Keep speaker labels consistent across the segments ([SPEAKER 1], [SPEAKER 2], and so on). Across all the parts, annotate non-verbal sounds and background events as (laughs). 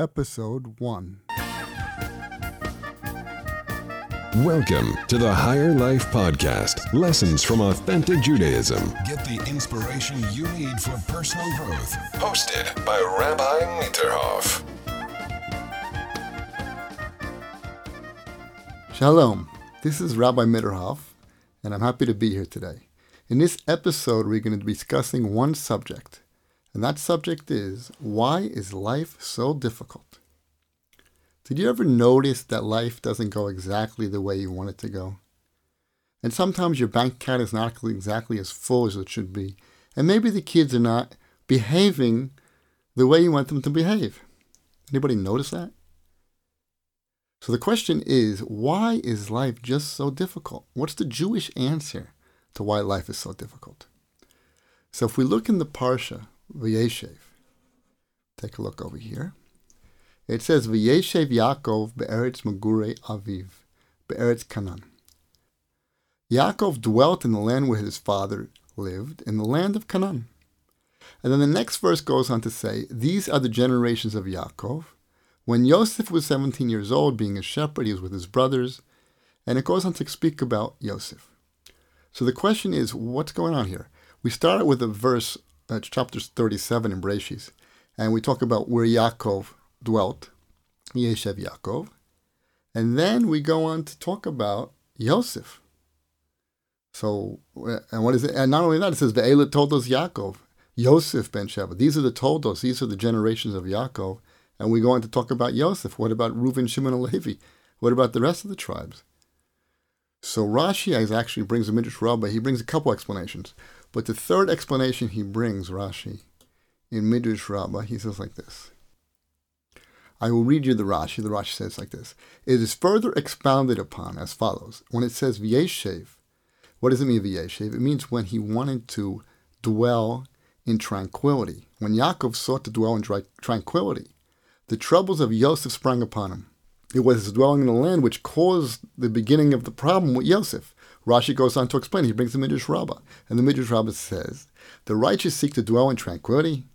[SPEAKER 1] Episode 1
[SPEAKER 2] Welcome to the Higher Life Podcast Lessons from Authentic Judaism. Get the inspiration you need for personal growth. Hosted by Rabbi Mitterhoff.
[SPEAKER 1] Shalom, this is Rabbi Mitterhoff, and I'm happy to be here today. In this episode, we're going to be discussing one subject, and that subject is why is life so difficult? Did you ever notice that life doesn't go exactly the way you want it to go? And sometimes your bank account is not exactly as full as it should be, and maybe the kids are not behaving the way you want them to behave. Anybody notice that? So the question is, why is life just so difficult? What's the Jewish answer to why life is so difficult? So if we look in the Parsha, Vayeshev, take a look over here. It says, Vayeshev Yaakov be'eretz Magure Aviv, be'eretz Canaan. Yaakov dwelt in the land where his father lived, in the land of Canaan. And then the next verse goes on to say, These are the generations of Yaakov, when Yosef was 17 years old, being a shepherd, he was with his brothers, and it goes on to speak about Yosef. So the question is, what's going on here? We start with a verse, uh, chapter 37 in Breshis, and we talk about where Yaakov dwelt, Yeshev Yaakov, and then we go on to talk about Yosef. So, uh, and what is it? And not only that, it says, Ve'ela Toldos Yaakov, Yosef ben Sheva. These are the Toldos, these are the generations of Yaakov. And we go on to talk about Yosef. What about Reuven, Shimon, and Levi? What about the rest of the tribes? So Rashi actually brings a Midrash Rabbah. He brings a couple explanations. But the third explanation he brings, Rashi, in Midrash Rabbah, he says like this. I will read you the Rashi. The Rashi says like this. It is further expounded upon as follows. When it says Vyeshev, what does it mean Vyeshev? It means when he wanted to dwell in tranquility. When Yaakov sought to dwell in tranquility the troubles of Yosef sprang upon him. It was his dwelling in the land which caused the beginning of the problem with Yosef. Rashi goes on to explain. He brings the Midrash Rabbah, and the Midrash Rabbah says, "The righteous seek to dwell in tranquility."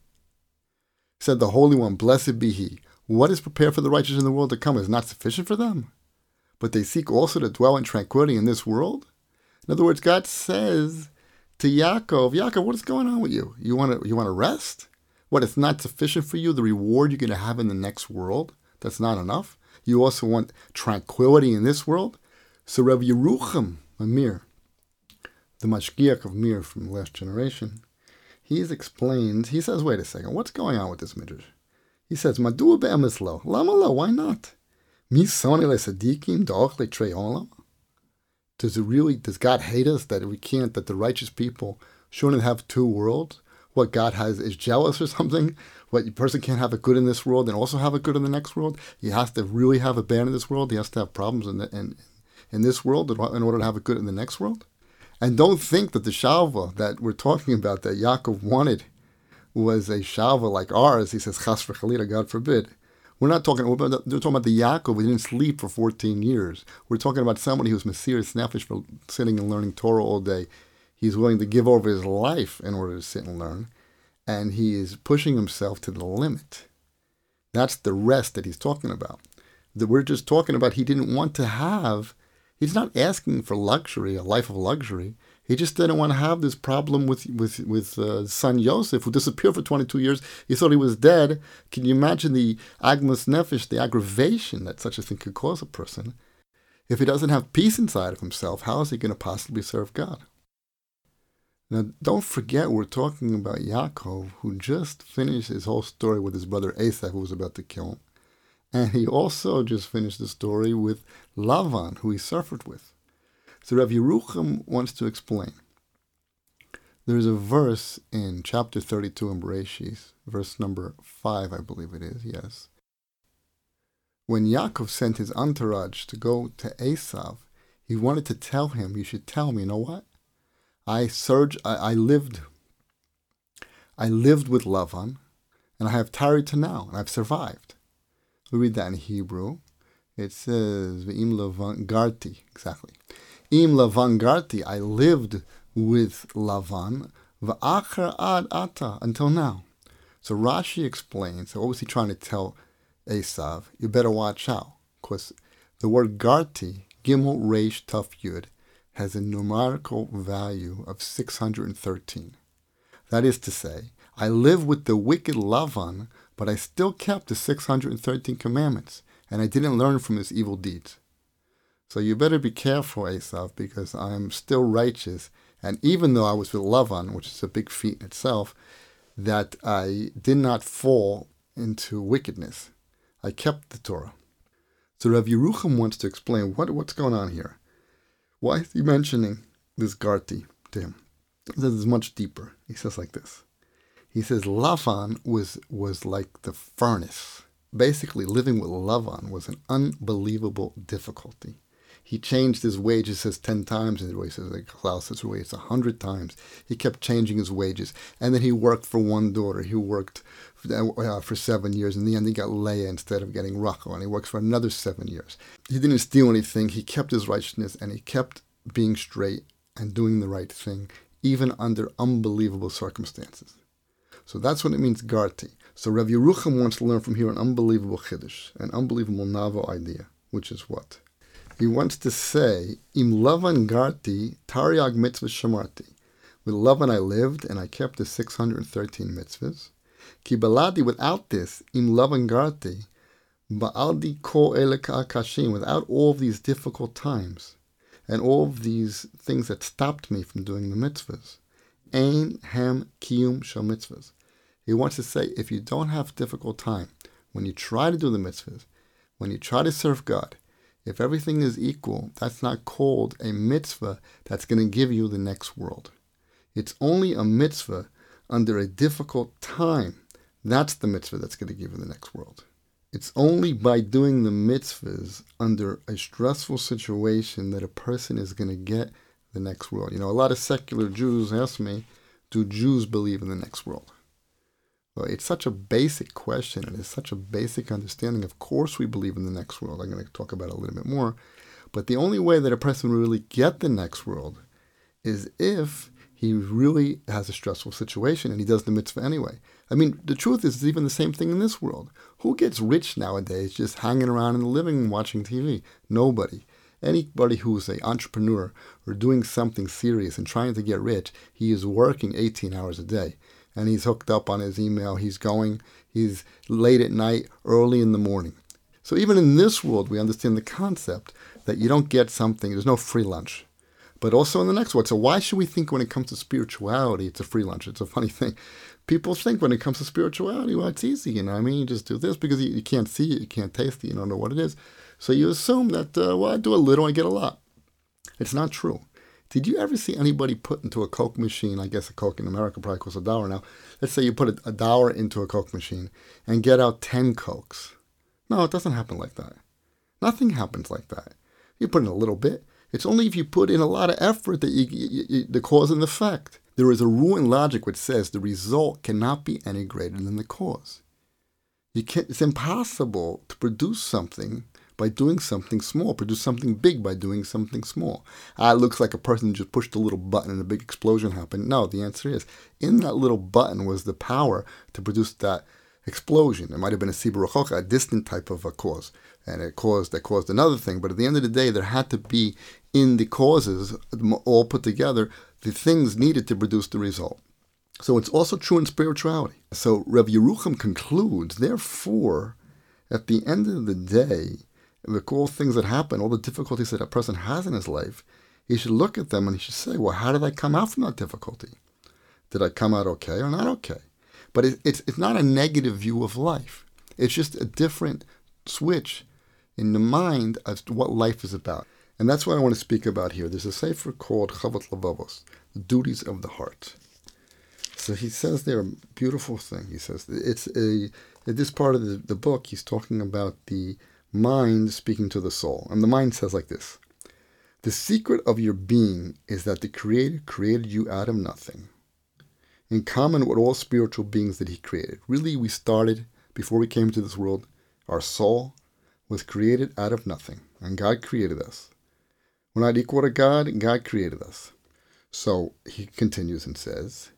[SPEAKER 1] Said the Holy One, "Blessed be He." What is prepared for the righteous in the world to come is not sufficient for them, but they seek also to dwell in tranquility in this world. In other words, God says to Yaakov, "Yaakov, what is going on with you? You want to you want to rest? What, it's not sufficient for you, the reward you're going to have in the next world? That's not enough? You also want tranquility in this world? So Rabbi Yerucham Amir, the Mashgiach of Mir from the last generation, he's explained, he says, wait a second, what's going on with this midrash? He says, Madua be'emislo, lamalo, why not? Misoni le sadikim doch le? Does it really, does God hate us that we can't, that the righteous people shouldn't have two worlds? what God has is jealous or something. What a person can't have a good in this world and also have a good in the next world. He has to really have a bad in this world. He has to have problems in the, in, in this world in order to have a good in the next world. And don't think that the shalva that we're talking about that Yaakov wanted was a shalva like ours. He says chas v'chalila, God forbid. We're not talking. We're talking about the Yaakov who didn't sleep for 14 years. We're talking about somebody who's mesirus nefesh for sitting and learning Torah all day He's willing to give over his life in order to sit and learn, and he is pushing himself to the limit. That's the rest that he's talking about. That we're just talking about he didn't want to have, he's not asking for luxury, a life of luxury. He just didn't want to have this problem with with with uh, son Yosef, who disappeared for 22 years. He thought he was dead. Can you imagine the agmas nefesh, the aggravation that such a thing could cause a person? If he doesn't have peace inside of himself, how is he going to possibly serve God? Now, don't forget, we're talking about Yaakov, who just finished his whole story with his brother Esau, who was about to kill him. And he also just finished the story with Lavan, who he suffered with. So Rav Yerucham wants to explain. There's a verse in chapter 32 in Bereshis, verse number 5, I believe it is, yes. When Yaakov sent his entourage to go to Esav, he wanted to tell him, You should tell me, you know what? I surged, I, I lived, I lived with Lavan, and I have tarried to now, and I've survived. We read that in Hebrew. It says, V'im Lavan Garti, exactly. Im Lavan Garti, I lived with Lavan, v'acher ad ata, until now. So Rashi explains, so what was he trying to tell Esav, you better watch out, because the word Garti, Gimel Reish Tuf Yud, has a numerical value of 613. That is to say, I live with the wicked Lavan, but I still kept the 613 commandments, and I didn't learn from his evil deeds. So you better be careful, Esav, because I am still righteous, and even though I was with Lavan, which is a big feat in itself, that I did not fall into wickedness. I kept the Torah. So Rav Yerucham wants to explain what, what's going on here. Why is he mentioning this Garti to him? Says it's much deeper. He says like this. He says Lavan was was like the furnace. Basically, living with Lavan was an unbelievable difficulty. He changed his wages, says 10 times, and he says, like Klaus says, wages 100 times. He kept changing his wages. And then he worked for one daughter. He worked uh, for seven years. In the end, he got Leah instead of getting Rachel, and he worked for another seven years. He didn't steal anything. He kept his righteousness, and he kept being straight and doing the right thing, even under unbelievable circumstances. So that's what it means, Garti. So Rav Yerucham wants to learn from here an unbelievable chiddush, an unbelievable novel idea, which is what? he wants to say, Im Lavan Garti Tariag Mitzvah Shamarti. With Lavan I lived, and I kept the 613 mitzvahs. Kibaladi, without this, Im Lavan Garti, Ba'aldi Ko Eleka without all of these difficult times, and all of these things that stopped me from doing the mitzvahs. Ein Ham Kiyum Shal Mitzvahs. He wants to say, if you don't have difficult time, when you try to do the mitzvahs, when you try to serve God, if everything is equal, that's not called a mitzvah that's going to give you the next world. It's only a mitzvah under a difficult time. That's the mitzvah that's going to give you the next world. It's only by doing the mitzvahs under a stressful situation that a person is going to get the next world. You know, a lot of secular Jews ask me, do Jews believe in the next world? Well, it's such a basic question and it's such a basic understanding. Of course, we believe in the next world. I'm going to talk about it a little bit more. But the only way that a person will really get the next world is if he really has a stressful situation and he does the mitzvah anyway. I mean, the truth is, it's even the same thing in this world. Who gets rich nowadays just hanging around in the living room watching TV? Nobody. Anybody who's an entrepreneur or doing something serious and trying to get rich, he is working 18 hours a day and he's hooked up on his email. He's going, he's late at night, early in the morning. So even in this world, we understand the concept that you don't get something, there's no free lunch. But also in the next world. So why should we think when it comes to spirituality, it's a free lunch? It's a funny (laughs) thing. People think when it comes to spirituality, well, it's easy, you know. I mean, you just do this because you, you can't see it, you can't taste it, you don't know what it is. So you assume that, uh, well, I do a little, I get a lot. It's not true. Did you ever see anybody put into a Coke machine? I guess a Coke in America probably costs a dollar now. Let's say you put a, a dollar into a Coke machine and get out 10 Cokes. No, it doesn't happen like that. Nothing happens like that. You put in a little bit. It's only if you put in a lot of effort that you, you, you the cause and effect. There is a rule in logic which says the result cannot be any greater than the cause. You can't, it's impossible to produce something by doing something small, produce something big by doing something small. Ah, it looks like a person just pushed a little button and a big explosion happened. No, the answer is in that little button was the power to produce that explosion. It might have been a siburochoka, a distant type of a cause, and it caused that caused another thing. But at the end of the day, there had to be in the causes all put together the things needed to produce the result. So it's also true in spirituality. So Rev Yerucham concludes, therefore, at the end of the day, the cool things that happen, all the difficulties that a person has in his life, he should look at them and he should say, well, how did I come out from that difficulty? Did I come out okay or not okay? But it, it's, it's not a negative view of life. It's just a different switch in the mind as to what life is about. And that's what I want to speak about here. There's a sefer called Chavot Lavavos, The Duties of the Heart. So he says there a beautiful thing. He says it's a, in this part of the, the book, he's talking about the mind speaking to the soul. And the mind says like this The secret of your being is that the Creator created you out of nothing. In common with all spiritual beings that He created. Really, we started, before we came to this world, our soul was created out of nothing. And God created us. We're not equal to God, God created us. So he continues and says,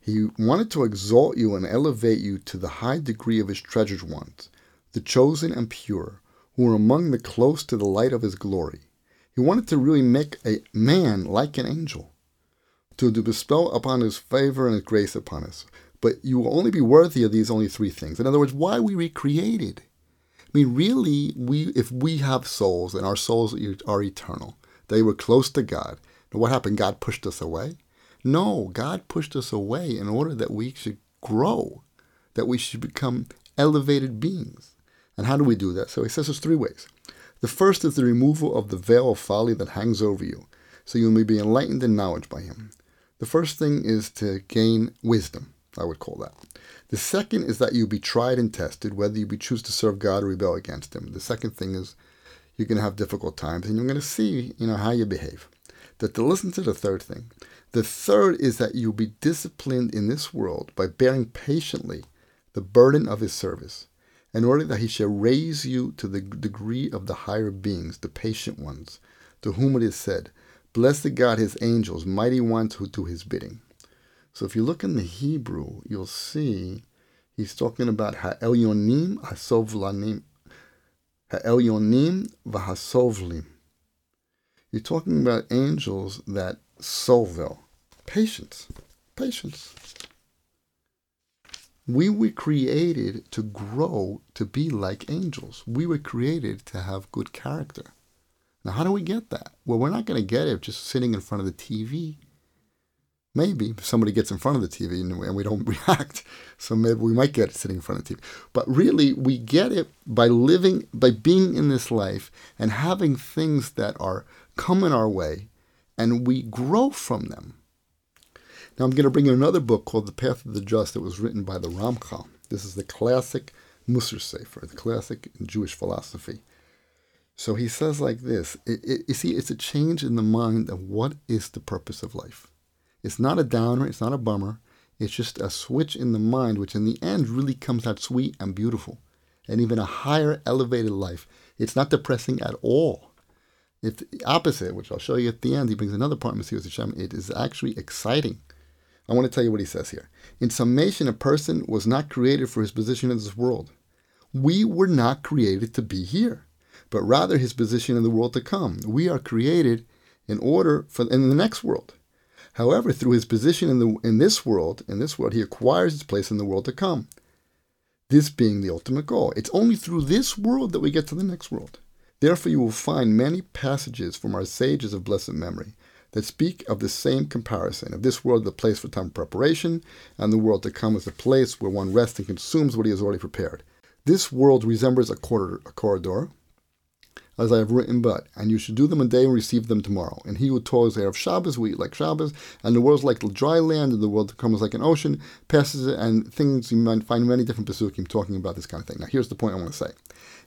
[SPEAKER 1] He wanted to exalt you and elevate you to the high degree of His treasured ones the chosen and pure, who are among the close to the light of his glory. He wanted to really make a man like an angel, to, to bestow upon his favor and his grace upon us. But you will only be worthy of these only three things. In other words, why we recreated. I mean, really, we if we have souls and our souls are eternal, they were close to God. Now, what happened? God pushed us away? No, God pushed us away in order that we should grow, that we should become elevated beings. And how do we do that? So he says there's three ways. The first is the removal of the veil of folly that hangs over you, so you may be enlightened in knowledge by him. The first thing is to gain wisdom, I would call that. The second is that you be tried and tested, whether you be choose to serve God or rebel against him. The second thing is you're going to have difficult times and you're going to see, you know, how you behave. That to listen to the third thing. The third is that you'll be disciplined in this world by bearing patiently the burden of his service, in order that he shall raise you to the degree of the higher beings, the patient ones, to whom it is said, Blessed God his angels, mighty ones who do his bidding. So if you look in the Hebrew, you'll see he's talking about ha'elyonim hasovlanim, ha'elyonim v'hasovlim. You're talking about angels that sovel, Patience. Patience. We were created to grow to be like angels. We were created to have good character. Now, how do we get that? Well, we're not going to get it just sitting in front of the TV. Maybe somebody gets in front of the TV and we don't (laughs) react, so maybe we might get it sitting in front of the TV. But really, we get it by living, by being in this life and having things that are coming our way, and we grow from them. Now I'm going to bring you another book called The Path of the Just that was written by the Ramchal. This is the classic Musar Sefer, the classic Jewish philosophy. So he says like this, it, it, you see, it's a change in the mind of what is the purpose of life. It's not a downer, it's not a bummer, it's just a switch in the mind, which in the end really comes out sweet and beautiful. And even a higher elevated life. It's not depressing at all. It's the opposite, which I'll show you at the end. He brings another part Mesilas Yesharim. It is actually exciting. I want to tell you what he says here. In summation, a person was not created for his position in this world. We were not created to be here, but rather his position in the world to come. We are created in order for in the next world. However, through his position in the in this world, in this world, he acquires his place in the world to come. This being the ultimate goal. It's only through this world that we get to the next world. Therefore, you will find many passages from our sages of blessed memory that speak of the same comparison of this world the place for time preparation, and the world to come as a place where one rests and consumes what he has already prepared. This world resembles a, corridor, a corridor, as I have written, but, and you should do them a day and receive them tomorrow. And he who toils there of Shabbos will eat like Shabbos, and the world is like dry land, and the world to come is like an ocean, passes it, and things you might find many different Pesukim talking about this kind of thing. Now, here's the point I want to say.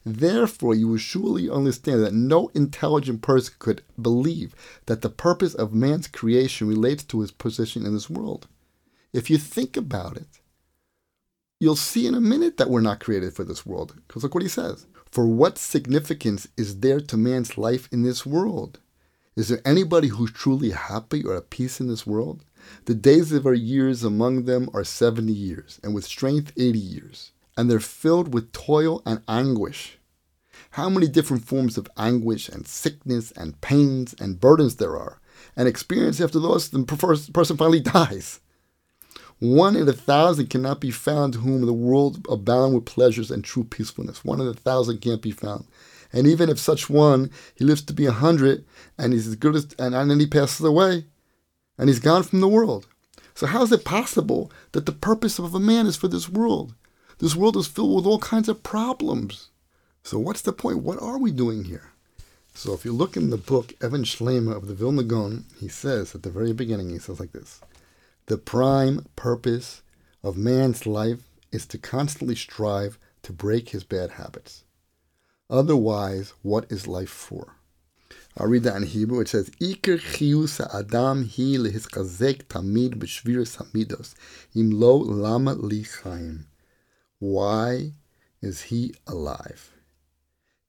[SPEAKER 1] Therefore, you will surely understand that no intelligent person could believe that the purpose of man's creation relates to his position in this world. If you think about it, you'll see in a minute that we're not created for this world. Because look what he says. For what significance is there to man's life in this world? Is there anybody who's truly happy or at peace in this world? The days of our years among them are 70 years, and with strength 80 years and they're filled with toil and anguish. How many different forms of anguish and sickness and pains and burdens there are, and experience after those, the person finally (laughs) dies. One in a thousand cannot be found whom the world abound with pleasures and true peacefulness. One in a thousand can't be found. And even if such one, he lives to be a hundred, and he's as good as, and, and then he passes away, and he's gone from the world. So how is it possible that the purpose of a man is for this world? This world is filled with all kinds of problems. So what's the point? What are we doing here? So if you look in the book Even Shlema of the Vilna Gaon, he says at the very beginning, he says like this: the prime purpose of man's life is to constantly strive to break his bad habits. Otherwise, what is life for? I'll read that in Hebrew. It says, Iker chiyus adam hi lehiskazek tamid b'shviras hamidos, im lo lama li chaim. Why is he alive?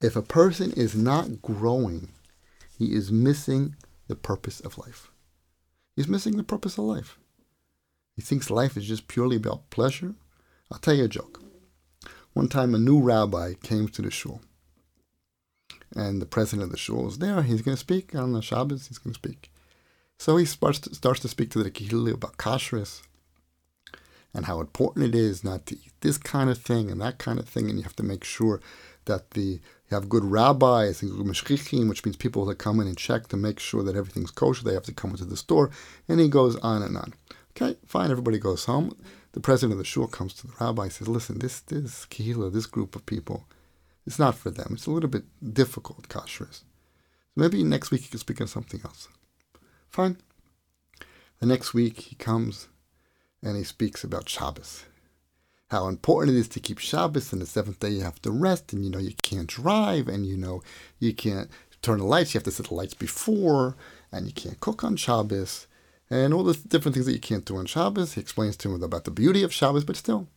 [SPEAKER 1] If a person is not growing, he is missing the purpose of life. He's missing the purpose of life. He thinks life is just purely about pleasure. I'll tell you a joke. One time, a new rabbi came to the shul, and the president of the shul was there. He's going to speak on the Shabbos. He's going to speak. So he starts to, starts to speak to the kehillah about kashrus and how important it is not to eat this kind of thing and that kind of thing, and you have to make sure that the you have good rabbis and good mashgichim, which means people that come in and check to make sure that everything's kosher. They have to come into the store, and he goes on and on. Okay, fine. Everybody goes home. The president of the shul comes to the rabbi and says, "Listen, this this kehillah, this group of people, it's not for them. It's a little bit difficult, kashrus. Maybe next week he can speak on something else." Fine. The next week he comes and he speaks about Shabbos. How important it is to keep Shabbos, and the seventh day you have to rest, and you know you can't drive, and you know you can't turn the lights, you have to set the lights before, and you can't cook on Shabbos, and all the different things that you can't do on Shabbos. He explains to him about the beauty of Shabbos, but still,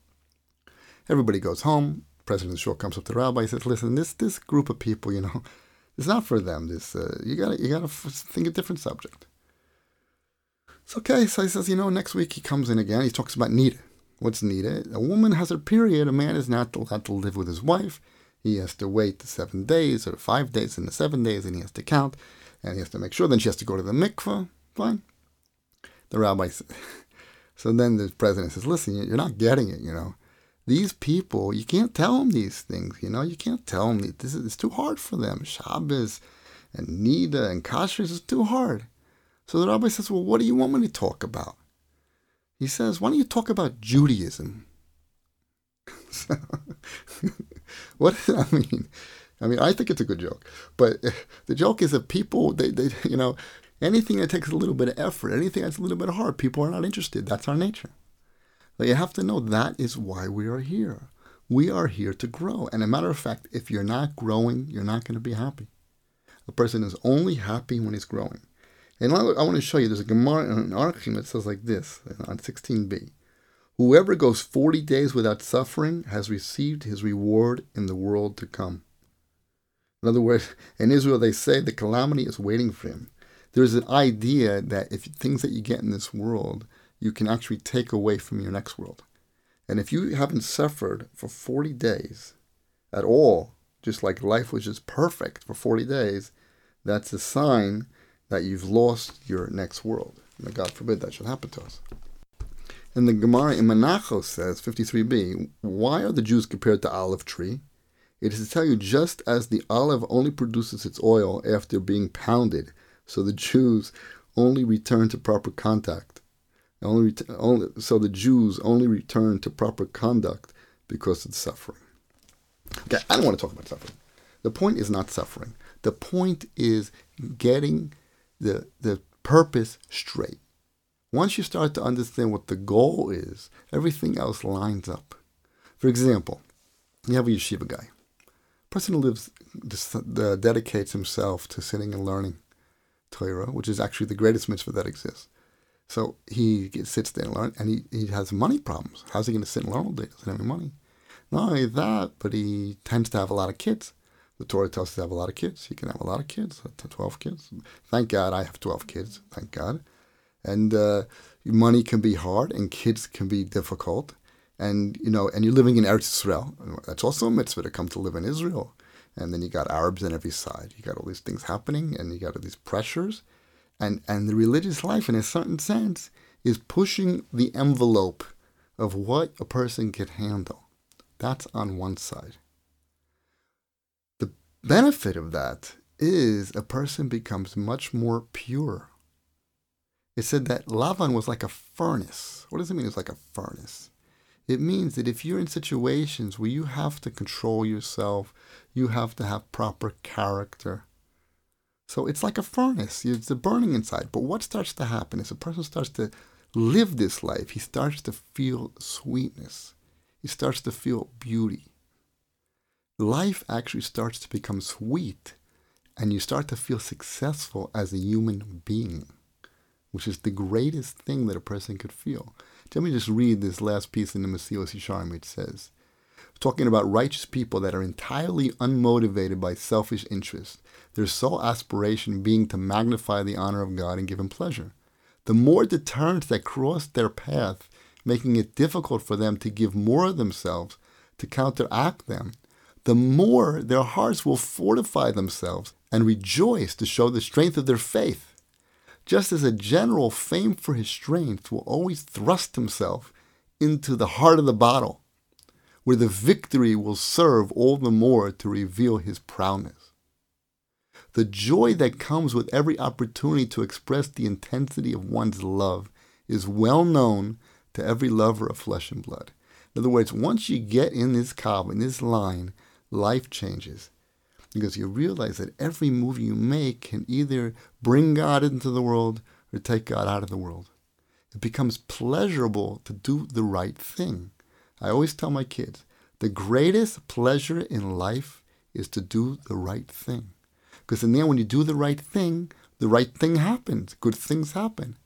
[SPEAKER 1] everybody goes home. President Shul comes up to the rabbi. He says, "Listen, this this group of people, you know, (laughs) it's not for them. This uh, you got you got to think a different subject." It's okay. So he says, you know, next week he comes in again. He talks about Nida. What's Nida? A woman has her period. A man is not allowed to live with his wife. He has to wait the seven days or five days and the seven days, and he has to count, and he has to make sure. Then she has to go to the mikveh. Fine. The rabbi says, (laughs) so then the president says, listen, you're not getting it, you know. These people, you can't tell them these things, you know. You can't tell them this is it's too hard for them. Shabbos and Nida and Kashrus is too hard. So the rabbi says, Well, what do you want me to talk about? He says, Why don't you talk about Judaism? so, (laughs) what that mean? I mean, I think it's a good joke, but (laughs) the joke is that people, they, they, you know, anything that takes a little bit of effort, anything that's a little bit hard, people are not interested. That's our nature. But you have to know that is why we are here. We are here to grow. And a matter of fact, if you're not growing, you're not going to be happy. A person is only happy when he's growing. And I, want to show you, there's a Gemara in Arachin that says like this on 16b. Whoever goes 40 days without suffering has received his reward in the world to come. In other words, in Israel, they say the calamity is waiting for him. There's an idea that if things that you get in this world, you can actually take away from your next world. And if you haven't suffered for 40 days at all, just like life was just perfect for 40 days, that's a sign that you've lost your next world. And God forbid that should happen to us. And the Gemara in Menachos says, 53b, why are the Jews compared to olive tree? It is to tell you, just as the olive only produces its oil after being pounded, so the Jews only return to proper contact. Only, only, so the Jews only return to proper conduct because of the suffering. Okay, I don't want to talk about suffering. The point is not suffering. The point is getting the, the purpose straight. Once you start to understand what the goal is, everything else lines up. For example, you have a yeshiva guy. person who lives, dedicates himself to sitting and learning Torah, which is actually the greatest mitzvah that exists. So he gets, sits there and learns, and he, he has money problems. How's he going to sit and learn all day? Doesn't have any money. Not only that, but he tends to have a lot of kids. The Torah tells us to have a lot of kids. You can have a lot of kids, 12 kids. Thank God I have 12 kids. Thank God. And uh, money can be hard and kids can be difficult. And, you know, and you're living in Eretz Israel. That's also a mitzvah to come to live in Israel. And then you got Arabs on every side. You got all these things happening and you got all these pressures. And, and the religious life, in a certain sense, is pushing the envelope of what a person can handle. That's on one side benefit of that is a person becomes much more pure. It said that Lavan was like a furnace. What does it mean it's like a furnace? It means that if you're in situations where you have to control yourself, you have to have proper character. So it's like a furnace. It's a burning inside. But what starts to happen is a person starts to live this life. He starts to feel sweetness. He starts to feel beauty life actually starts to become sweet and you start to feel successful as a human being, which is the greatest thing that a person could feel. Let me just read this last piece in the Mesilas Yesharim, which says, talking about righteous people that are entirely unmotivated by selfish interest, their sole aspiration being to magnify the honor of God and give Him pleasure. The more deterrents that cross their path, making it difficult for them to give more of themselves to counteract them, the more their hearts will fortify themselves and rejoice to show the strength of their faith. Just as a general famed for his strength will always thrust himself into the heart of the battle, where the victory will serve all the more to reveal his prowess. The joy that comes with every opportunity to express the intensity of one's love is well known to every lover of flesh and blood. In other words, once you get in this cob, in this line, life changes. Because you realize that every move you make can either bring God into the world or take God out of the world. It becomes pleasurable to do the right thing. I always tell my kids the greatest pleasure in life is to do the right thing. Because in the end, when you do the right thing, the right thing happens. Good things happen.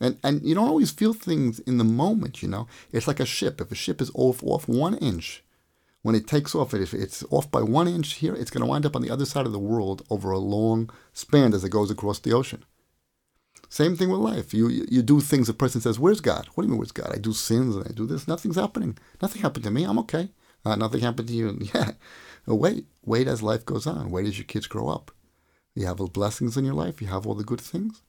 [SPEAKER 1] And, and you don't always feel things in the moment, you know. It's like a ship. If a ship is off, off one inch, when it takes off, if it's off by one inch here, it's going to wind up on the other side of the world over a long span as it goes across the ocean. Same thing with life. You, you, do things, a person says, Where's God? What do you mean, where's God? I do sins and I do this. Nothing's happening. Nothing happened to me. I'm okay. Uh, nothing happened to you. (laughs) Yeah. wait. Wait as life goes on. Wait as your kids grow up. You have the blessings in your life. You have all the good things.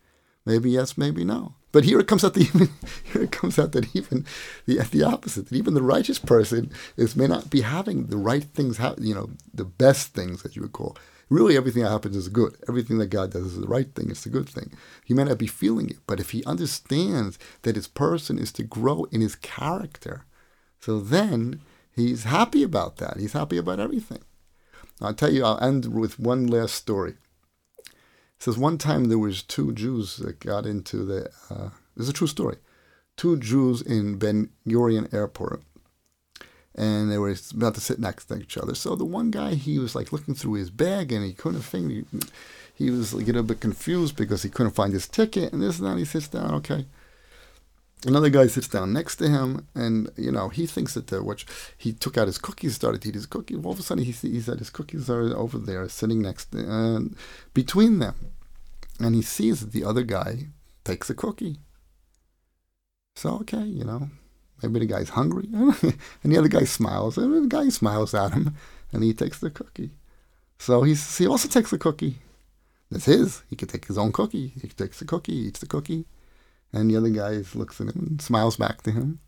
[SPEAKER 1] Maybe yes, maybe no. But here it comes out that (laughs) even here it comes out that even the the opposite. That even the righteous person is may not be having the right things. You know, the best things that you would call. Really, everything that happens is good. Everything that God does is the right thing. It's the good thing. He may not be feeling it, but if he understands that his person is to grow in his character, so then he's happy about that. He's happy about everything. I'll tell you. I'll end with one last story says one time there was two Jews that got into the. Uh, this is a true story. Two Jews in Ben Gurion Airport, and they were about to sit next to each other. So the one guy he was like looking through his bag and he couldn't find. He, was like, a bit confused because he couldn't find his ticket and this and that. He sits down. Okay. Another guy sits down next to him, and you know he thinks that the which he took out his cookies, started to eat his cookies. All of a sudden, he sees that his cookies are over there, sitting next to, uh, between them, and he sees that the other guy takes a cookie. So okay, you know, maybe the guy's hungry, (laughs) and the other guy smiles, and the guy smiles at him, and he takes the cookie. So he he also takes the cookie. That's his. He could take his own cookie. He takes the cookie, eats the cookie. And the other guy looks at him and smiles back to him.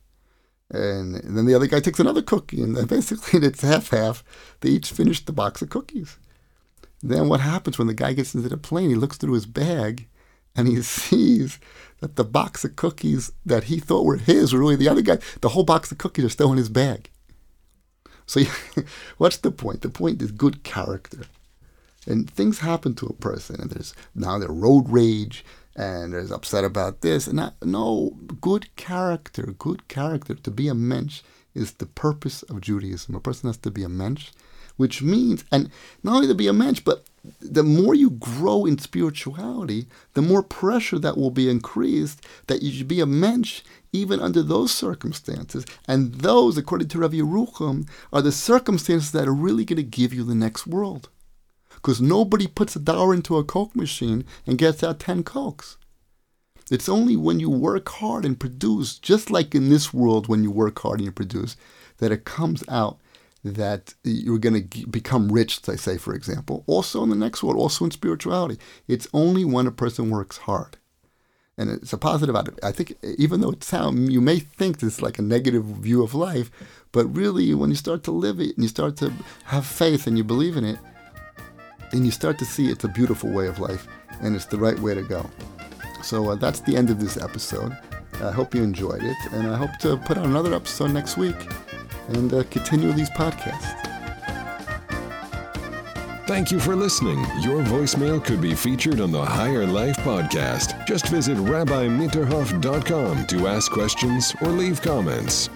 [SPEAKER 1] And, then the other guy takes another cookie, and (laughs) basically it's half half. They each finish the box of cookies. Then what happens when the guy gets into the plane? He looks through his bag and he (laughs) sees that the box of cookies that he thought were his were really the other guy. The whole box of cookies are still in his bag. So, (laughs) what's the point? The point is good character. And things happen to a person, and there's now there's road rage, and is upset about this and that. No, good character, good character. To be a mensch is the purpose of Judaism. A person has to be a mensch, which means, and not only to be a mensch, but the more you grow in spirituality, the more pressure that will be increased that you should be a mensch even under those circumstances. And those, according to Rav Yerucham, are the circumstances that are really going to give you the next world because nobody puts a dollar into a Coke machine and gets out 10 Cokes. It's only when you work hard and produce, just like in this world when you work hard and you produce, that it comes out that you're going to become rich, I say, for example. Also in the next world, also in spirituality. It's only when a person works hard. And it's a positive attitude. I think, even though it sounds, you may think this is like a negative view of life, but really, when you start to live it and you start to have faith and you believe in it, and you start to see it's a beautiful way of life and it's the right way to go. So uh, that's the end of this episode. I hope you enjoyed it, and I hope to put out another episode next week and uh, continue these podcasts.
[SPEAKER 2] Thank you for listening. Your voicemail could be featured on the Higher Life podcast. Just visit rabbimitterhoff.com to ask questions or leave comments.